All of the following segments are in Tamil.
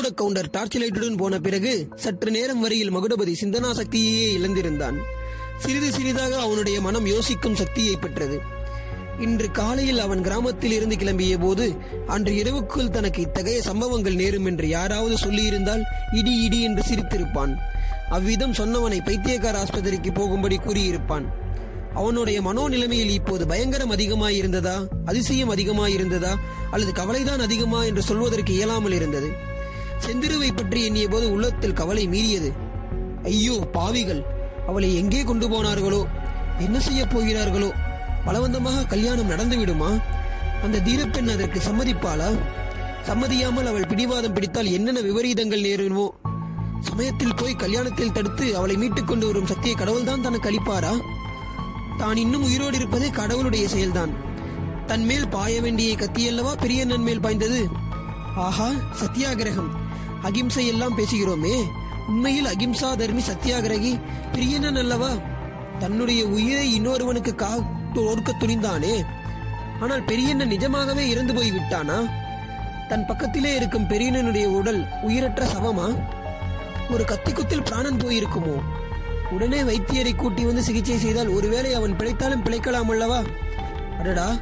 கார்கோட கவுண்டர் டார்ச் லைட்டுடன் போன பிறகு சற்று நேரம் வரையில் மகுடபதி சிந்தனா சக்தியையே இழந்திருந்தான். சிறிது சிறிதாக அவனுடைய மனம் யோசிக்கும் சக்தியை பெற்றது. இன்று காலையில் அவன் கிராமத்தில் இருந்து கிளம்பிய போது அன்று இரவுக்குள் தனக்கு இத்தகைய சம்பவங்கள் நேரும் என்று யாராவது சொல்லியிருந்தால் இடி இடி என்று சிரித்திருப்பான். அவ்விதம் சொன்னவனை பைத்தியக்கார ஆஸ்பத்திரிக்கு போகும்படி கூறியிருப்பான். அவனுடைய மனோநிலைமையில் இப்போது பயங்கரம் அதிகமாயிருந்ததா அதிசயம் அதிகமாயிருந்ததா அல்லது கவலைதான் அதிகமா என்று சொல்வதற்கு இயலாமல் இருந்தது. செந்திருவை பற்றி எண்ணிய போது உள்ளத்தில் கவலை மீறியது. ஐயோ பாவிகள் அவளை எங்கே கொண்டு போனார்களோ? என்ன செய்ய போகிறார்களோ? பலவந்தமாக கல்யாணம் நடந்து விடுமா அந்த தீரப்பெண் அதற்கு சம்மதிப்பாளா? சம்மதியாமல் அவள் பிடிவாதம் பிடித்தால் என்னென்ன விபரீதங்கள் நேருமோ? சமயத்தில் போய் கல்யாணத்தில் தடுத்து அவளை மீட்டுக் கொண்டு வரும் சக்தியை கடவுள்தான் தனக்கு அளிப்பாரா? தான் இன்னும் உயிரோடு இருப்பதே கடவுளுடைய செயல்தான். தன் மேல் பாய வேண்டிய கத்தியல்லவா? பெரியண்ணன் மேல் பாய்ந்தது. ஆஹா சத்தியாகிரகம். அகிம்சை எல்லாம் பேசுகிறோமே. உண்மையில் அகிம்சா தர்மி சத்தியாகிரகி பெரியண்ணன் அல்லவா? தன்னுடைய உயிரை இன்னொருவனுக்கு காட்டு ஒடுக்க துணிந்தானே. ஆனால் பெரியண்ணன் நிஜமாகவே இறந்து போய் விட்டானா? தன் பக்கத்திலே இருக்கும் பெரியண்ணனுடைய உடல் உயிரற்ற சவமா ஒரு கத்திக்குத்தில் பிராணன் போயிருக்குமோ? உடனே வைத்தியரை கூட்டி வந்து சிகிச்சை செய்தால் ஒருவேளை அவன் பிழைத்தாலும் பிழைக்கலாம் அல்லவா? அடடா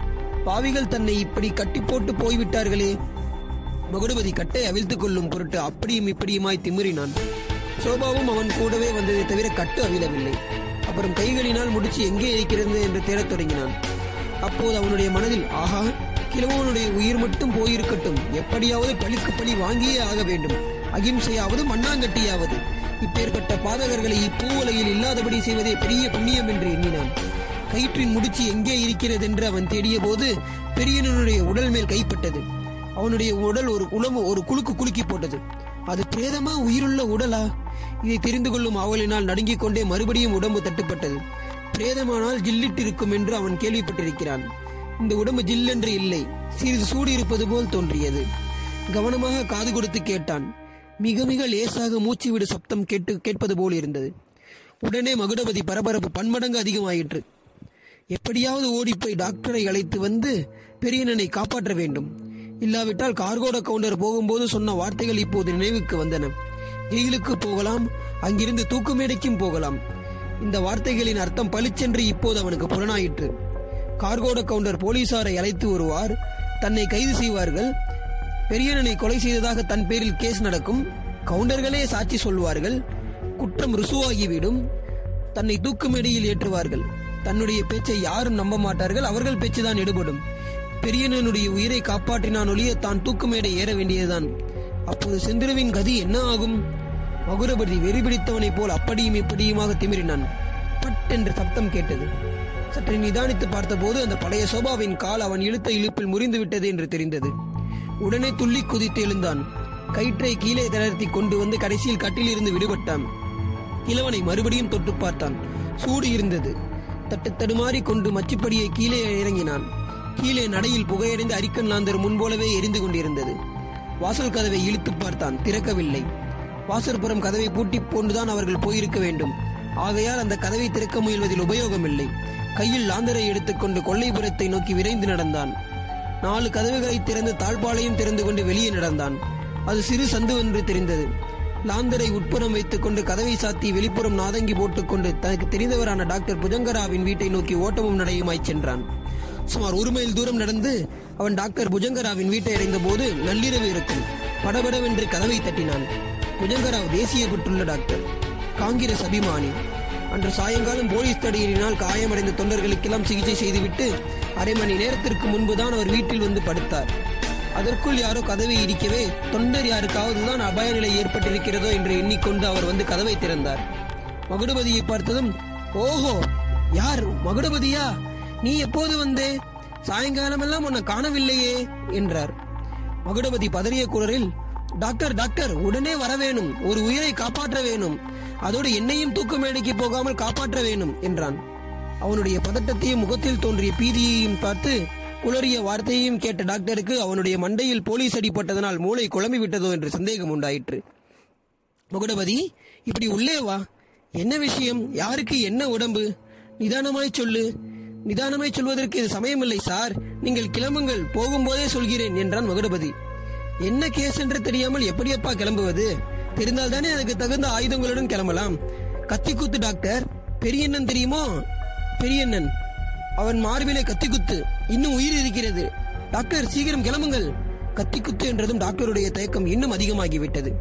பாவிகள் தன்னை இப்படி கட்டி போட்டு போய்விட்டார்களே. பகுடுபதி கட்டை அவிழ்த்துக் கொள்ளும் பொருட்டு அப்படியும் இப்படியுமாய் திமுறினான். சோபாவும் அவன் கூடவே வந்ததை தவிர கட்டு அவிழவில்லை. அப்புறம் கைகளினால் முடிச்சு எங்கே இருக்கிறது என்று தேடத் தொடங்கினான். அப்போது அவனுடைய மனதில் ஆஹா கிழவனுடைய உயிர் மட்டும் போயிருக்கட்டும். எப்படியாவது பழிக்கு பழி வாங்கியே ஆக வேண்டும். அகிம்சையாவது மண்ணாங்கட்டியாவது. இப்பேற்பட்ட பாதகர்களை இப்பூவலையில் இல்லாதபடி செய்வதே பெரிய புண்ணியம் என்று எண்ணினான். கயிற்றின் முடிச்சு எங்கே இருக்கிறது என்று அவன் தேடிய போது பெரியனுடைய உடல் மேல் கைப்பட்டது. அவனுடைய உடல் ஒரு குளம் ஒரு குலுக்கு குலுக்கி போட்டது. அது பிரேதமா உயிருள்ள உடலா? இதை தெரிந்து கொள்ளும் ஆவலினால் நடுங்கிக் கொண்டே மறுபடியும் உடம்பு தட்டுப்பட்டது. பிரேதமானால் ஜில்லிட்டிருக்கும் என்று அவன் கேள்விப்பட்டிருக்கிறான். இந்த உடம்பு ஜில்லென்று இல்லை. சிறிது சூடு இருப்பது போல் தோன்றியது. கவனமாக காது கொடுத்து கேட்டான். மிக மிக லேசாக மூச்சு விடு சப்தம் கேட்டு கேட்பது போல் இருந்தது. உடனே மகுடபதி பரபரப்பு பன்மடங்கு அதிகமாயிற்று. எப்படியாவது ஓடிப்போய் டாக்டரை அழைத்து வந்து பெரியனனை காப்பாற்ற வேண்டும். இல்லாவிட்டால் கார்கோட கவுண்டர் போகும்போது சொன்ன வார்த்தைகள் இப்போது நினைவுக்கு வந்தன. ஜெயிலுக்கு போகலாம் அங்கிருந்து தூக்கு மேடைக்கும் போகலாம். இந்த வார்த்தைகளின் அர்த்தம் பளிச்சென்று இப்போது அவனுக்கு புலனாயிற்று. கார்கோட கவுண்டர் போலீசாரை அழைத்து வருவார் தன்னை கைது செய்வார்கள். பெரியனனை கொலை செய்ததாக தன் பேரில் கேஸ் நடக்கும். கவுண்டர்களே சாட்சி சொல்வார்கள். குற்றம் ருசுவாகிவிடும். தன்னை தூக்கு மேடையில் ஏற்றுவார்கள். தன்னுடைய பேச்சை யாரும் நம்ப மாட்டார்கள். அவர்கள் பேச்சுதான் எடுபடும். பெரியண்ணனுடைய உயிரை காப்பாற்றினான் ஒழிய தான் தூக்குமேடை ஏற வேண்டியதுதான். அப்போது செந்திருவின் கதி என்ன ஆகும்? மகுரபதி வெறி பிடித்தவனைப் போல் அப்படியும் இப்படியுமாக திமிரினான். பட் என்று சப்தம் கேட்டது. சற்று நிதானித்து பார்த்தபோது அந்த பழைய சோபாவின் கால் அவன் இழுத்த இழுப்பில் முறிந்து விட்டது என்று தெரிந்தது. உடனே துள்ளி குதித்து எழுந்தான். கயிற்றை கீழே தளர்த்தி கொண்டு வந்து கடைசியில் கட்டிலிருந்து விடுபட்டான். கிழவனை மறுபடியும் தொட்டு பார்த்தான். சூடு இருந்தது. தட்டு தடுமாறி கொண்டு மச்சுப்படியை கீழே இறங்கினான். கீழே நடையில் புகையடைந்த அரிக்கன் லாந்தர் முன்போலவே எரிந்து கொண்டிருந்தது. வாசல் கதவை இழுத்து பார்த்தான். திறக்கவில்லை. வாசற்புறம் கதவை பூட்டி போன்றுதான் அவர்கள் போயிருக்க வேண்டும். ஆகையால் அந்த கதவை திறக்க முயல்வதில் உபயோகமில்லை. கையில் லாந்தரை எடுத்துக்கொண்டு கொல்லைப்புறத்தை நோக்கி விரைந்து நடந்தான். நாலு கதவுகளை திறந்து தாழ்பாலையும் திறந்து கொண்டு வெளியே நடந்தான். அது சிறு சந்து என்று தெரிந்தது. லாந்தரை உட்புறம் வைத்துக் கொண்டு கதவை சாத்தி வெளிப்புறம் நாதங்கி போட்டுக்கொண்டு தனக்கு தெரிந்தவரான டாக்டர் புஜங்கராவின் வீட்டை நோக்கி ஓட்டமும் நடையுமாய் சென்றான். சுமார் ஒரு மைல் தூரம் நடந்து அவன் டாக்டர் புஜங்கராவின் வீட்டை அடைந்த போது நள்ளிரவு இருக்கும். படபடவென்று கதவை தட்டினான். புஜங்கராவ் தேசிய பெற்றுள்ள டாக்டர். காங்கிரஸ் அபிமானி. அன்று சாயங்காலம் போலீஸ் தடையினால் காயமடைந்த தொண்டர்களுக்கெல்லாம் சிகிச்சை செய்துவிட்டு அரை மணி நேரத்திற்கு முன்புதான் அவர் வீட்டில் வந்து படுத்தார். அதற்குள் யாரோ கதவை இடிக்கவே தொண்டர் யாருக்காவது தான் அபாய நிலை ஏற்பட்டிருக்கிறதோ என்று எண்ணிக்கொண்டு அவர் வந்து கதவை திறந்தார். மகுடபதியை பார்த்ததும் ஓஹோ! யார்? மகுடபதியா? நீ எப்போது வந்தே? சாயங்காலம் எல்லாம் உன்னை காணவில்லையே என்றார். மகுடபதி பதறிய குரலில் டாக்டர் டாக்டர் உடனே வர வேணும். ஒரு உயிரை காப்பாற்ற வேணும். அதோடு என்னையும் தூக்கு மேடைக்கு போகாமல் காப்பாற்ற வேணும் என்றான். அவனுடைய பதட்டத்தையும் முகத்தில் தோன்றிய பீதியையும் பார்த்து குளறிய வார்த்தையையும் கேட்ட டாக்டருக்கு அவனுடைய மண்டையில் போலீஸ் அடிப்பட்டதனால் மூளை குழம்பி விட்டதோ என்று சந்தேகம் உண்டாயிற்று. முகுடபதி இப்படி உள்ளே வா. என்ன விஷயம்? யாருக்கு என்ன உடம்பு? நிதானமாய் சொல்லு. நிதானமாய் சொல்வதற்கு இது சமயமில்லை சார். நீங்கள் கிளம்புங்கள் போகும்போதே சொல்கிறேன் என்றான் மகுடபதி. என்ன கேஸ் என்று தெரியாமல் எப்படியப்பா கிளம்புவது? தெரிந்தால் தானே அதுக்கு தகுந்த ஆயுதங்களுடன் கிளம்பலாம். கத்தி குத்து டாக்டர். பெரியண்ணன் தெரியுமோ? பெரியண்ணன். அவன் மார்பிலே கத்தி குத்து இன்னும் உயிர் இருக்கிறது. டாக்டர் சீக்கிரம் கிளம்புங்கள். கத்தி குத்து என்றதும் டாக்டருடைய தயக்கம் இன்னும் அதிகமாகிவிட்டது.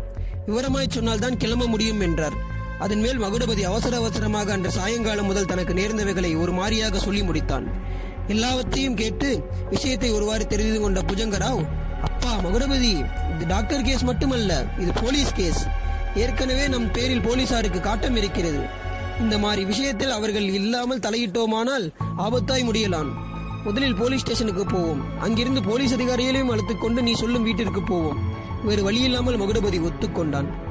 விவரமாய் சொன்னால் தான் கிளம்ப முடியும் என்றார். அதன் மேல் மகுடபதி அவசர அவசரமாக அன்று சாயங்காலம் முதல் தனக்கு நேர்ந்தவைகளை ஒரு மாறியாக சொல்லி முடித்தான். எல்லாவற்றையும் கேட்டு விஷயத்தை ஒருவாறு தெரிந்து கொண்ட புஜங்கராவ் அப்பா மகுடபதி இது டாக்டர் கேஸ் மட்டுமல்ல இது போலீஸ் கேஸ். ஏற்கனவே நம் பேரில் போலீசாருக்கு காட்டம் இருக்கிறது. இந்த மாதிரி விஷயத்தில் அவர்கள் இல்லாமல் தலையிட்டோமானால் ஆபத்தாய் முடியலாம். முதலில் போலீஸ் ஸ்டேஷனுக்கு போவோம். அங்கிருந்து போலீஸ் அதிகாரிகளையும் அழைத்துக் கொண்டு நீ சொல்லும் வீட்டிற்கு போவோம். வேறு வழியில்லாமல் மகுடபதி ஒத்துக்கொண்டான்.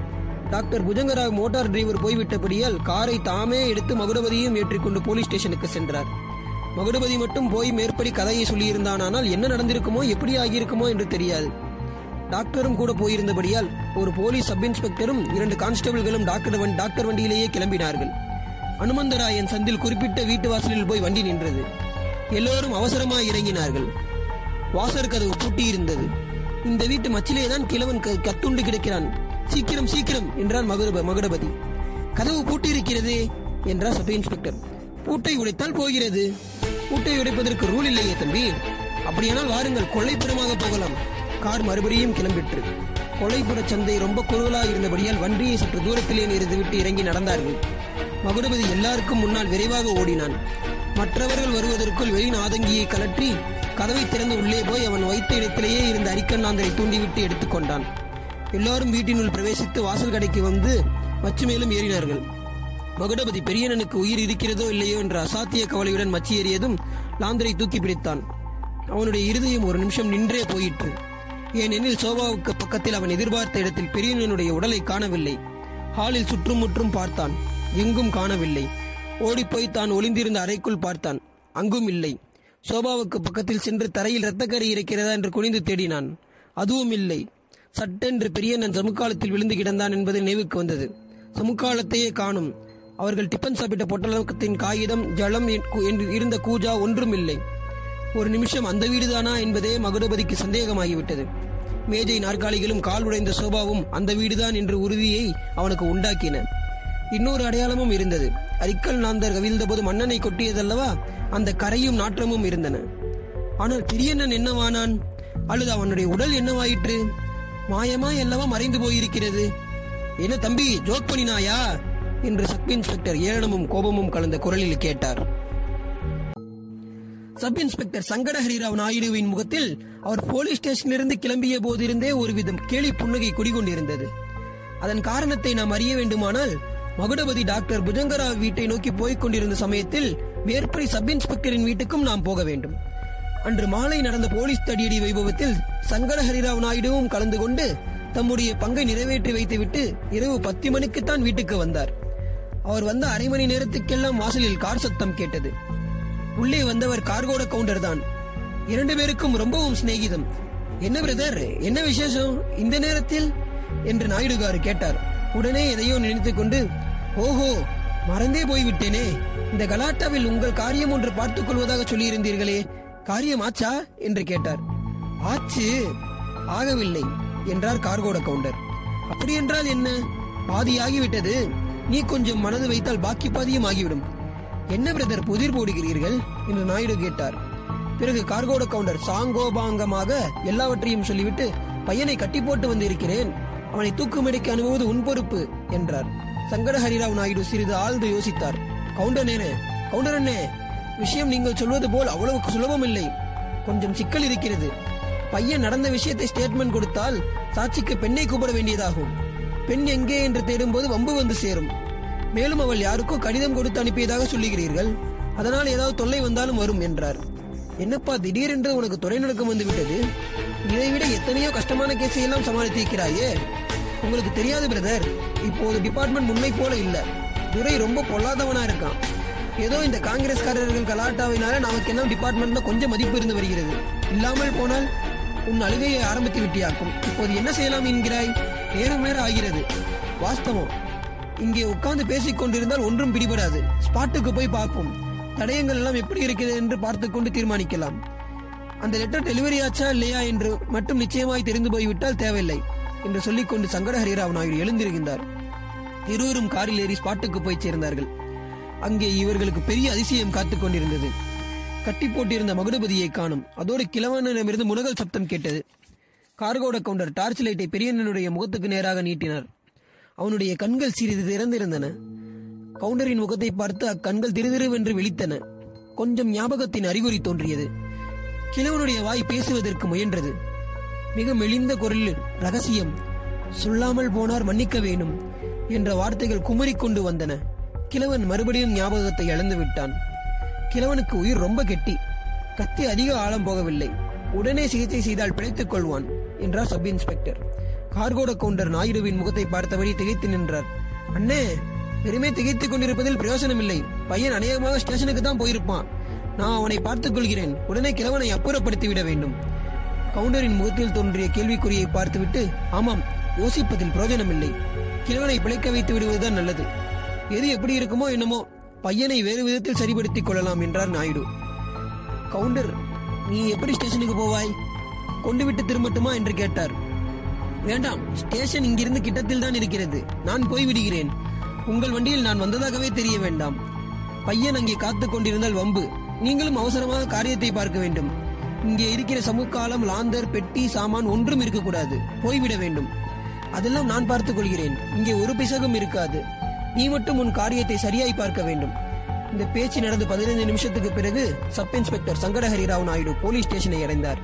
டாக்டர் புஜங்கராவ் மோட்டார் டிரைவர் போய்விட்டபடியால் காரை தாமே எடுத்து மகுடபதியையும் ஏற்றிக்கொண்டு போலீஸ் ஸ்டேஷனுக்கு சென்றார். மகுடபதி மட்டும் போய் மேற்படி கதையை சொல்லியிருந்தானால் என்ன நடந்திருக்குமோ எப்படி ஆகியிருக்குமோ என்று தெரியாது. டாக்டரும் கூட போயிருந்தபடியால் ஒரு போலீஸ் சப் இன்ஸ்பெக்டரும் இரண்டு கான்ஸ்டபிள்களும் டாக்டர் வண்டி டாக்டர் வண்டியிலேயே கிளம்பினார்கள். அனுமந்தராயன் சந்தில் குறிப்பிட்ட வீட்டு வாசலில் போய் வண்டி நின்றது. எல்லோரும் அவசரமாய் இறங்கினார்கள். வாசர் கதவு பூட்டியிருந்தது. இந்த வீட்டு மச்சிலே தான் கிழவன் க- கத்துண்டு கிடக்கிறான். சீக்கிரம் சீக்கிரம் என்றான் மகுடப மகுடபதி. கதவு பூட்டியிருக்கிறதே என்றார் சப் இன்ஸ்பெக்டர். பூட்டை உடைத்தால் போகிறது. பூட்டை உடைப்பதற்கு ரூல் இல்லையே தம்பி. அப்படியானால் வாருங்கள் கொள்ளைப்புறமாக போகலாம். கார் மறுபடியும் கிளம்பிற்று. கொலைப்புற சந்தை ரொம்ப குறுகலாக இருந்தபடியால் வண்டியை சற்று தூரத்திலே நிறுத்திவிட்டு இறங்கி நடந்தார்கள். மகுடபதி எல்லாருக்கும் முன்னால் விரைவாக ஓடினான். மற்றவர்கள் வருவதற்குள் வெளிநாதங்கியை கலற்றி கதவை திறந்து உள்ளே போய் அவன் வைத்த இடத்திலேயே இருந்த அரிக்கண்ணாந்தரை தூண்டிவிட்டு எடுத்துக்கொண்டான். எல்லாரும் வீட்டினுள் பிரவேசித்து வாசல் கடைக்கு வந்து மச்சு மேலும் ஏறினார்கள். மகுடபதி பெரியனனுக்கு உயிர் இருக்கிறதோ இல்லையோ என்ற அசாத்திய கவலையுடன் மச்சி ஏறியதும் லாந்தரை தூக்கி பிடித்தான். அவனுடைய இருதயம் ஒரு நிமிஷம் நின்றே போயிற்று. ஏனெனில் சோபாவுக்கு பக்கத்தில் அவன் எதிர்பார்த்த இடத்தில் பெரியனனுடைய உடலை காணவில்லை. ஹாலில் சுற்றும் முற்றும் பார்த்தான். எங்கும் காணவில்லை. ஓடிப்போய் தான் ஒளிந்திருந்த அறைக்குள் பார்த்தான். அங்கும் இல்லை. சோபாவுக்கு பக்கத்தில் சென்று தரையில் இரத்தக்கரை இருக்கிறதா என்று குனிந்து தேடினான். அதுவும் இல்லை. சட்டென்று பெரியண்ணன் சமுக்காலத்தில் விழுந்து கிடந்தான் என்பது நினைவுக்கு வந்தது. சமுக்காலத்தையே காணும். அவர்கள் டிபன் சாப்பிட்ட பொட்டலத்தின் காகிதம் ஜலம் என்று இருந்த கூஜா ஒன்றும் இல்லை ஒரு நிமிஷம் அந்த வீடுதானா என்பதே மகுடபதிக்கு சந்தேகமாகிவிட்டது. மேஜை நாற்காலிகளும் கால் உடைந்த சோபாவும் அந்த வீடுதான் என்ற உறுதியை அவனுக்கு உண்டாக்கின. இன்னொரு அடையாளமும் இருந்தது. அரிக்கல் நாந்தர் கவிழ்ந்தபோது மன்னனை கொட்டியதல்லவா? அந்த கரையும் நாற்றமும் இருந்தன. ஆனால் பிரியண்ணன் என்னவானான்? அல்லது அவனுடைய உடல் என்னவாயிற்று? மாயமாய் அல்லவா மறைந்து போயிருக்கிறது. என்ன தம்பி ஜோக் பண்ணினாயா? என்று சப் இன்ஸ்பெக்டர் ஏளனமும் கோபமும் கலந்த குரலில் கேட்டார். சப் இன்ஸ்பெக்டர் சங்கடஹரிராவ் நாயுடுவின் முகத்தில் அவர் போலீஸ் ஸ்டேஷனிலிருந்து கிளம்பிய போதிருந்தே ஒருவிதம் கேலி புன்னகை குடிகொண்டிருந்தது. அதன் காரணத்தை நாம் அறிய வேண்டுமானால் மகுடபதி டாக்டர் புஜங்கராவ் வீட்டை நோக்கி போய்க் கொண்டிருந்த சமயத்தில் மேற்படி சப் இன்ஸ்பெக்டரின் வீட்டுக்கும் நாம் போக வேண்டும். அன்று மாலை நடந்த போலீஸ் தடியடி வைபவத்தில் சங்கர ஹரிராவ் நாயுடுவும் கலந்து கொண்டு தம்முடைய பங்கை நிறைவேற்றி வைத்துவிட்டு இரவு பத்து மணிக்குத்தான் வீட்டுக்கு வந்தார். அவர் வந்த அரை மணி நேரத்துக்கெல்லாம் வாசலில் கார் சத்தம் கேட்டது. உள்ளே வந்தவர் கார்கோட கவுண்டர் தான். இரண்டு பேருக்கும் ரொம்பவும் சிநேகிதம். என்ன பிரதர் என்ன விசேஷம்? இந்த நேரத்தில்? என்று நாயுடுகாரு கேட்டார். உடனே எதையோ நினைத்துக் கொண்டு ஓஹோ மறந்தே போய்விட்டேனே. இந்த கலாட்டாவில் உங்கள் காரியம் ஒன்று பார்த்துக் கொள்வதாக சொல்லியிருந்தீர்களே. காரியம் ஆச்சா என்று கேட்டார். ஆச்சு ஆகவில்லை என்றார் கார்கோட கவுண்டர். அப்படி என்றால் என்ன? பாதி ஆகிவிட்டது நீ கொஞ்சம் மனது வைத்தால் பாக்கி பாதியும் ஆகிவிடும். என்ன பிரதர் புதிர் போடுகிறீர்கள்? என்று நாயுடு கேட்டார். பிறகு கார்கோட கவுண்டர் சாங்கோபாங்கமாக எல்லாவற்றையும் சொல்லிவிட்டு பையனை கட்டி போட்டு வந்திருக்கிறேன். அவனை தூக்குமிடைக்கு அனுப்புவது உன் பொறுப்பு என்றார். சங்கட ஹரிராவ் நாயுடு சிறிது ஆழ்ந்து யோசித்தார். கவுண்டர் நேனே கவுண்டர் அண்ணே விஷயம் நீங்கள் சொல்வது போல் அவ்வளவு சுலபம் இல்லை கொஞ்சம் சிக்கல் இருக்கிறது. பையன் நடந்த விஷயத்தை ஸ்டேட்மெண்ட் கொடுத்தால் சாட்சிக்கு பெண்ணை கூப்பிட வேண்டியதாகும். பெண் எங்கே என்று தேடும்போது வம்பு வந்து சேரும். மேலும் அவள் யாருக்கோ கடிதம் கொடுத்து அனுப்பியதாக சொல்லுகிறீர்கள். அதனால் ஏதாவது தொல்லை வந்தாலும் வரும் என்றார். என்னப்பா திடீரென்று உனக்கு துறை நடுக்கம் வந்து விட்டது இதைவிட எத்தனையோ கஷ்டமான கேஸை எல்லாம் சமாளித்திருக்கிறாயே. உங்களுக்கு தெரியாது பிரதர் இப்போது டிபார்ட்மெண்ட் முன்னை போல இல்ல. துரை ரொம்ப பொல்லாதவனா இருக்கான். ஏதோ இந்த காங்கிரஸ்காரர்கள் கலாட்டாவினால நமக்கு என்ன டிபார்ட்மெண்ட்ல கொஞ்சம் மதிப்பு இருந்து வருகிறது. இல்லாமல் போனால் உன் அழுகையை ஆரம்பித்து விட்டியாக்கும். இப்போது என்ன செய்யலாம் என்கிறாய்? நேரம் வேற ஆகிறது. வாஸ்தவம். இங்கே உட்கார்ந்து பேசிக் கொண்டிருந்தால் ஒன்றும் பிடிபடாது. ஸ்பாட்டுக்கு போய் பார்ப்போம். தடயங்கள் எல்லாம் எப்படி இருக்கிறது என்று பார்த்து கொண்டு தீர்மானிக்கலாம். அந்த லெட்டர் டெலிவரி ஆச்சா இல்லையா என்று மட்டும் நிச்சயமாய் தெரிந்து போய்விட்டால் தேவையில்லை என்று சொல்லிக்கொண்டு சங்கர ஹரிராவ் நாயுடு எழுந்திருக்கின்றார். இருவரும் காரில் ஏறி ஸ்பாட்டுக்கு போய் சேர்ந்தார்கள். அங்கே இவர்களுக்கு பெரிய அதிசயம் காத்துக் கொண்டிருந்தது. கட்டி போட்டிருந்த மகுடபதியை காணும். அதோடு கிழவனிடமிருந்து முனகல் சப்தம் கேட்டது. கார்கோட கவுண்டர் டார்ச் லைட்டை பெரியண்ணனுடைய முகத்துக்கு நேராக நீட்டினார். அவனுடைய கண்கள் சிறிது திறந்திருந்தன. கவுண்டரின் முகத்தை பார்த்து அக்கண்கள் திருதிருவென்று விழித்தன. கொஞ்சம் ஞாபகத்தின் அறிகுறி தோன்றியது. கிழவனுடைய வாய் பேசுவதற்கு முயன்றது. மிக மெலிந்த குரலில் ரகசியம் சொல்லாமல் போனார் மன்னிக்க வேணும் என்ற வார்த்தைகள் குமரிக்கொண்டு வந்தன. கிழவன் மறுபடியும் ஞாபகத்தை இழந்து விட்டான். கிழவனுக்கு உயிர் ரொம்ப கெட்டி. கத்தி அதிக ஆழம் போகவில்லை. உடனே சிகிச்சை செய்தால் பிழைத்துக் கொள்வான் என்றார் சப் இன்ஸ்பெக்டர். கார்கோட கவுண்டர் நாயுடுவின் முகத்தை பார்த்தபடி திகைத்து நின்றார். அண்ணே வெறுமே திகைத்துக் கொண்டிருப்பதில் பிரயோசனம் இல்லை பையன் அநேகமாக ஸ்டேஷனுக்கு தான் போயிருப்பான். நான் அவனை பார்த்துக் கொள்கிறேன். உடனே கிழவனை அப்புறப்படுத்தி விட வேண்டும். கவுண்டரின் முகத்தில் தோன்றிய கேள்விக்குறியை பார்த்துவிட்டு ஆமாம் யோசிப்பதில் பிரயோஜனமில்லை. கிழவனை பிழைக்க வைத்து விடுவதுதான் நல்லது. எது எப்படி இருக்குமோ என்னமோ பையனை வேறு விதத்தில் சரிப்படுத்திக் கொள்ளலாம் என்றார் நாயுடு. கவுண்டர் நீ எப்படி ஸ்டேஷனுக்கு போவாய்? கொண்டு விட்டு திரும்பட்டுமா? என்று கேட்டார். வேண்டாம் ஸ்டேஷன் இங்கிருந்து கிட்டத்தில் தான் இருக்கிறது. நான் போய் விடுகிறேன் உங்கள் வண்டியில் நான் வந்ததாகவே தெரிய வேண்டாம். பையன் அங்கே காத்துக் கொண்டிருந்தால் வம்பு. நீங்களும் அவசரமாக காரியத்தை பார்க்க வேண்டும். இங்கே இருக்கிற சமுக்காலம் லாந்தர் பெட்டி சாமான் ஒன்றும் இருக்கக்கூடாது. போய்விட வேண்டும். அதெல்லாம் நான் பார்த்துக் கொள்கிறேன். இங்கே ஒரு பிசகும் இருக்காது. நீ மட்டும் உன் காரியத்தை சரியாய் பார்க்க வேண்டும். இந்த பேச்சு நடந்து பதினைந்து நிமிஷத்துக்கு பிறகு sub inspector Sankatahari Rao Naidu police ஸ்டேஷனை அடைந்தார்.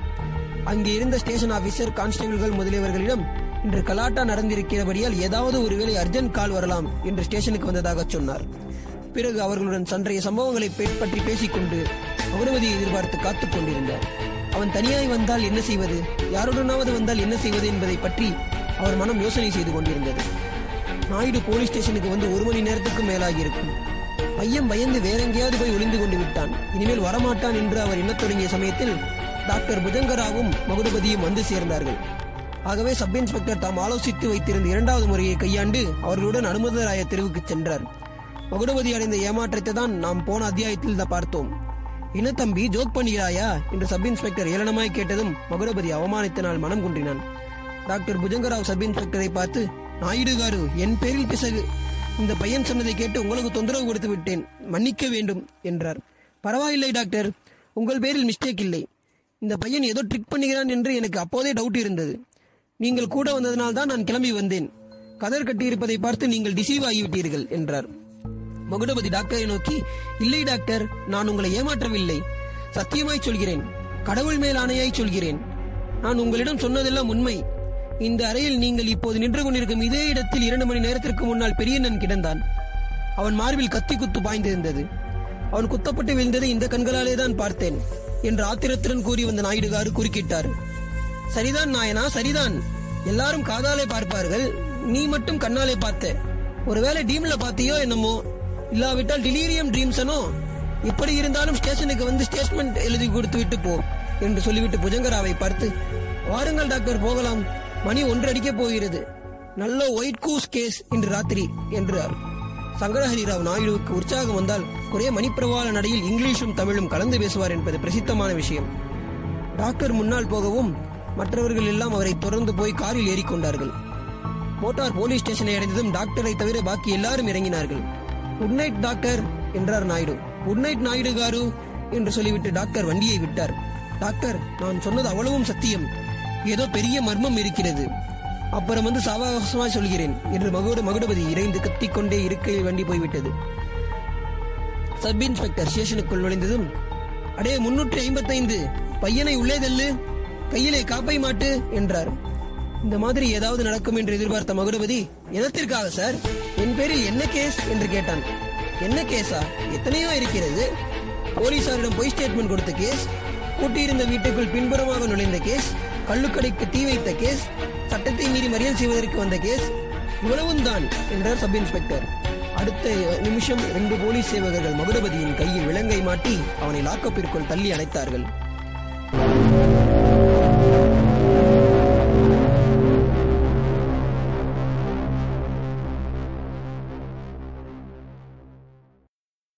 அங்கே இருந்த ஸ்டேஷன் ஆபீசர் கான்ஸ்டபிள்கள் முதலியவர்களிடம் இன்று கலாட்டா நடந்திருக்கிறபடியால் ஏதாவது ஒருவேளை அர்ஜென்ட் கால் வரலாம் என்று ஸ்டேஷனுக்கு வந்ததாக சொன்னார். பிறகு அவர்களுடன் சன்றைய சம்பவங்களை பற்றி பேசிக்கொண்டு அனுமதியை எதிர்பார்த்து காத்துக் கொண்டிருந்தார். அவன் தனியாய் வந்தால் என்ன செய்வது? யாருடனாவது வந்தால் என்ன செய்வது என்பதை பற்றி அவர் மனம் யோசனை செய்து கொண்டிருந்தது. நாயுடு போலீஸ் ஸ்டேஷனுக்கு வந்து ஒரு மணி நேரத்துக்கு மேலாகி இருக்கும் பையன் பயந்து வேற எங்கேயாவது போய் ஒளிந்து கொண்டு விட்டான். இனிமேல் வரமாட்டான் என்று அவர் எண்ணத் தொடங்கிய சமயத்தில் டாக்டர் புஜங்கராவும் மகுடபதியும் வந்து சேர்ந்தார்கள். ஆகவே சப் இன்ஸ்பெக்டர் தாம் ஆலோசித்து வைத்திருந்த இரண்டாவது முறையை கையாண்டு அவர்களுடன் அனுமதராய தெருவுக்கு சென்றார். மகுடபதி அடைந்த ஏமாற்றத்தை தான் நாம் போன அத்தியாயத்தில் தான் பார்த்தோம். என்ன தம்பி ஜோக் பண்ணுகிறாயா என்று சப் இன்ஸ்பெக்டர் ஏளனமாய் கேட்டதும் மகுடபதி அவமானத்தினால் மனம் குன்றினான். டாக்டர் புஜங்கராவ் சப் இன்ஸ்பெக்டரை பார்த்து நாயுடு காரு என் பேரில் பிசகு. இந்த பையன் சொன்னதை கேட்டு உங்களுக்கு தொந்தரவு கொடுத்து விட்டேன். மன்னிக்க வேண்டும் என்றார். பரவாயில்லை டாக்டர். உங்கள் பேரில் மிஸ்டேக் இல்லை. இந்த பையன் ஏதோ ட்ரிக் பண்ணுகிறான் என்று எனக்கு அப்போதே டவுட் இருந்தது. நீங்கள் கூட வந்ததனால் தான் நான் கிளம்பி வந்தேன். கதர் கட்டியிருப்பதை பார்த்து நீங்கள் டிசீவ் ஆகிவிட்டீர்கள் என்றார். மகுடபதி டாக்டரை நோக்கி இல்லை டாக்டர் நான் உங்களை ஏமாற்றவில்லை. சத்தியமாய் சொல்கிறேன். கடவுள் மேல் ஆணையாய் சொல்கிறேன். நான் உங்களிடம் சொன்னதெல்லாம் உண்மை. இந்த அறையில் நீங்கள் இப்போது நின்று கொண்டிருக்கும் இதே இடத்தில் இரண்டு மணி நேரத்திற்கு முன்னால் பெரியண்ணன் கிடந்தான். அவன் மார்பில் கத்தி குத்து பாய்ந்திருந்தது. அவன் குத்தப்பட்டு விழுந்ததை இந்த கண்களாலே தான் பார்த்தேன் என்று ஆத்திரத்துடன் கூறி வந்த நாயுடுகாரு குறுக்கிட்டார். சரிதான் நாயனா சரிதான். எல்லாரும் காதாலே பார்ப்பார்கள் நீ மட்டும் கண்ணாலே பார்த்த. ஒருவேளை டீம்ல பார்த்தியோ என்னமோ? இல்லாவிட்டால் டிலீரியம் ட்ரீம்ஸனோ இப்படி இருந்தாலும் ஸ்டேஷனுக்கு வந்து ஸ்டேட்மெண்ட் எழுதி கொடுத்து விட்டு போ என்று சொல்லிவிட்டு புஜங்கராவை பார்த்து வாருங்கள் டாக்டர் போகலாம். மணி ஒன்று போகிறது. நல்ல ஒயிட் கூஸ் கேஸ் இன்று ராத்திரி என்றார். சங்கரஹரிராவ் நாயுடுவுக்கு உற்சாகம் வந்தால் ஒரே மணிப்பிரவாள நடையில் இங்கிலீஷும் தமிழும் கலந்து பேசுவார் என்பது பிரசித்தமான விஷயம். டாக்டர் முன்னால் போகவும் மற்றவர்கள் எல்லாம் அவரை தொடர்ந்து போய் காரில் ஏறிக்கொண்டார்கள். மோட்டார் போலீஸ் ஸ்டேஷனை அடைந்ததும் டாக்டரை தவிர பாக்கி எல்லாரும் இறங்கினார்கள். குட் நைட் டாக்டர் என்றார் நாயுடு. குட் நைட் நாயுடு காரு என்று சொல்லிவிட்டு டாக்டர் வண்டியை விட்டார். டாக்டர் நான் சொன்னது அவ்வளவும் சத்தியம். ஏதோ பெரிய மர்மம் இருக்கிறது. அப்புறம் வந்து சாவகாசமாக சொல்கிறேன் என்று மகுட மகுடபதி இறைந்து கத்திக்கொண்டே இருக்கையில் வண்டி போய்விட்டது. சப் இன்ஸ்பெக்டர் ஸ்டேஷனுக்குள் நுழைந்ததும் அடே முன்னூற்றி ஐம்பத்தைந்து பையனை உள்ளே தள்ளு கையிலே காப்பை மாட்டு என்றார். இந்த மாதிரி ஏதாவது நடக்கும் என்று எதிர்பார்த்த மகுடபதி எதத்திற்காக சார்? என் பேரில் என்ன கேஸ்? என்று கேட்டான். என்ன கேஸா? எத்தனையோ இருக்கிறது. போலீசாரிடம் பொய் ஸ்டேட்மெண்ட் கொடுத்த கேஸ் கூட்டியிருந்த வீட்டுக்குள் பின்புறமாக நுழைந்த கேஸ் கள்ளுக்கடைக்கு தீ வைத்த கேஸ் சட்டத்தை மீறி மறியல் செய்வதற்கு வந்த கேஸ் இவ்வளவும் தான் என்றார் சப் இன்ஸ்பெக்டர். அடுத்த நிமிஷம் ரெண்டு போலீஸ் சேவகர்கள் மகுடபதியின் கையில் விலங்கை மாட்டி அவனை லாக்கப்பிற்குள் தள்ளி அடைத்தார்கள்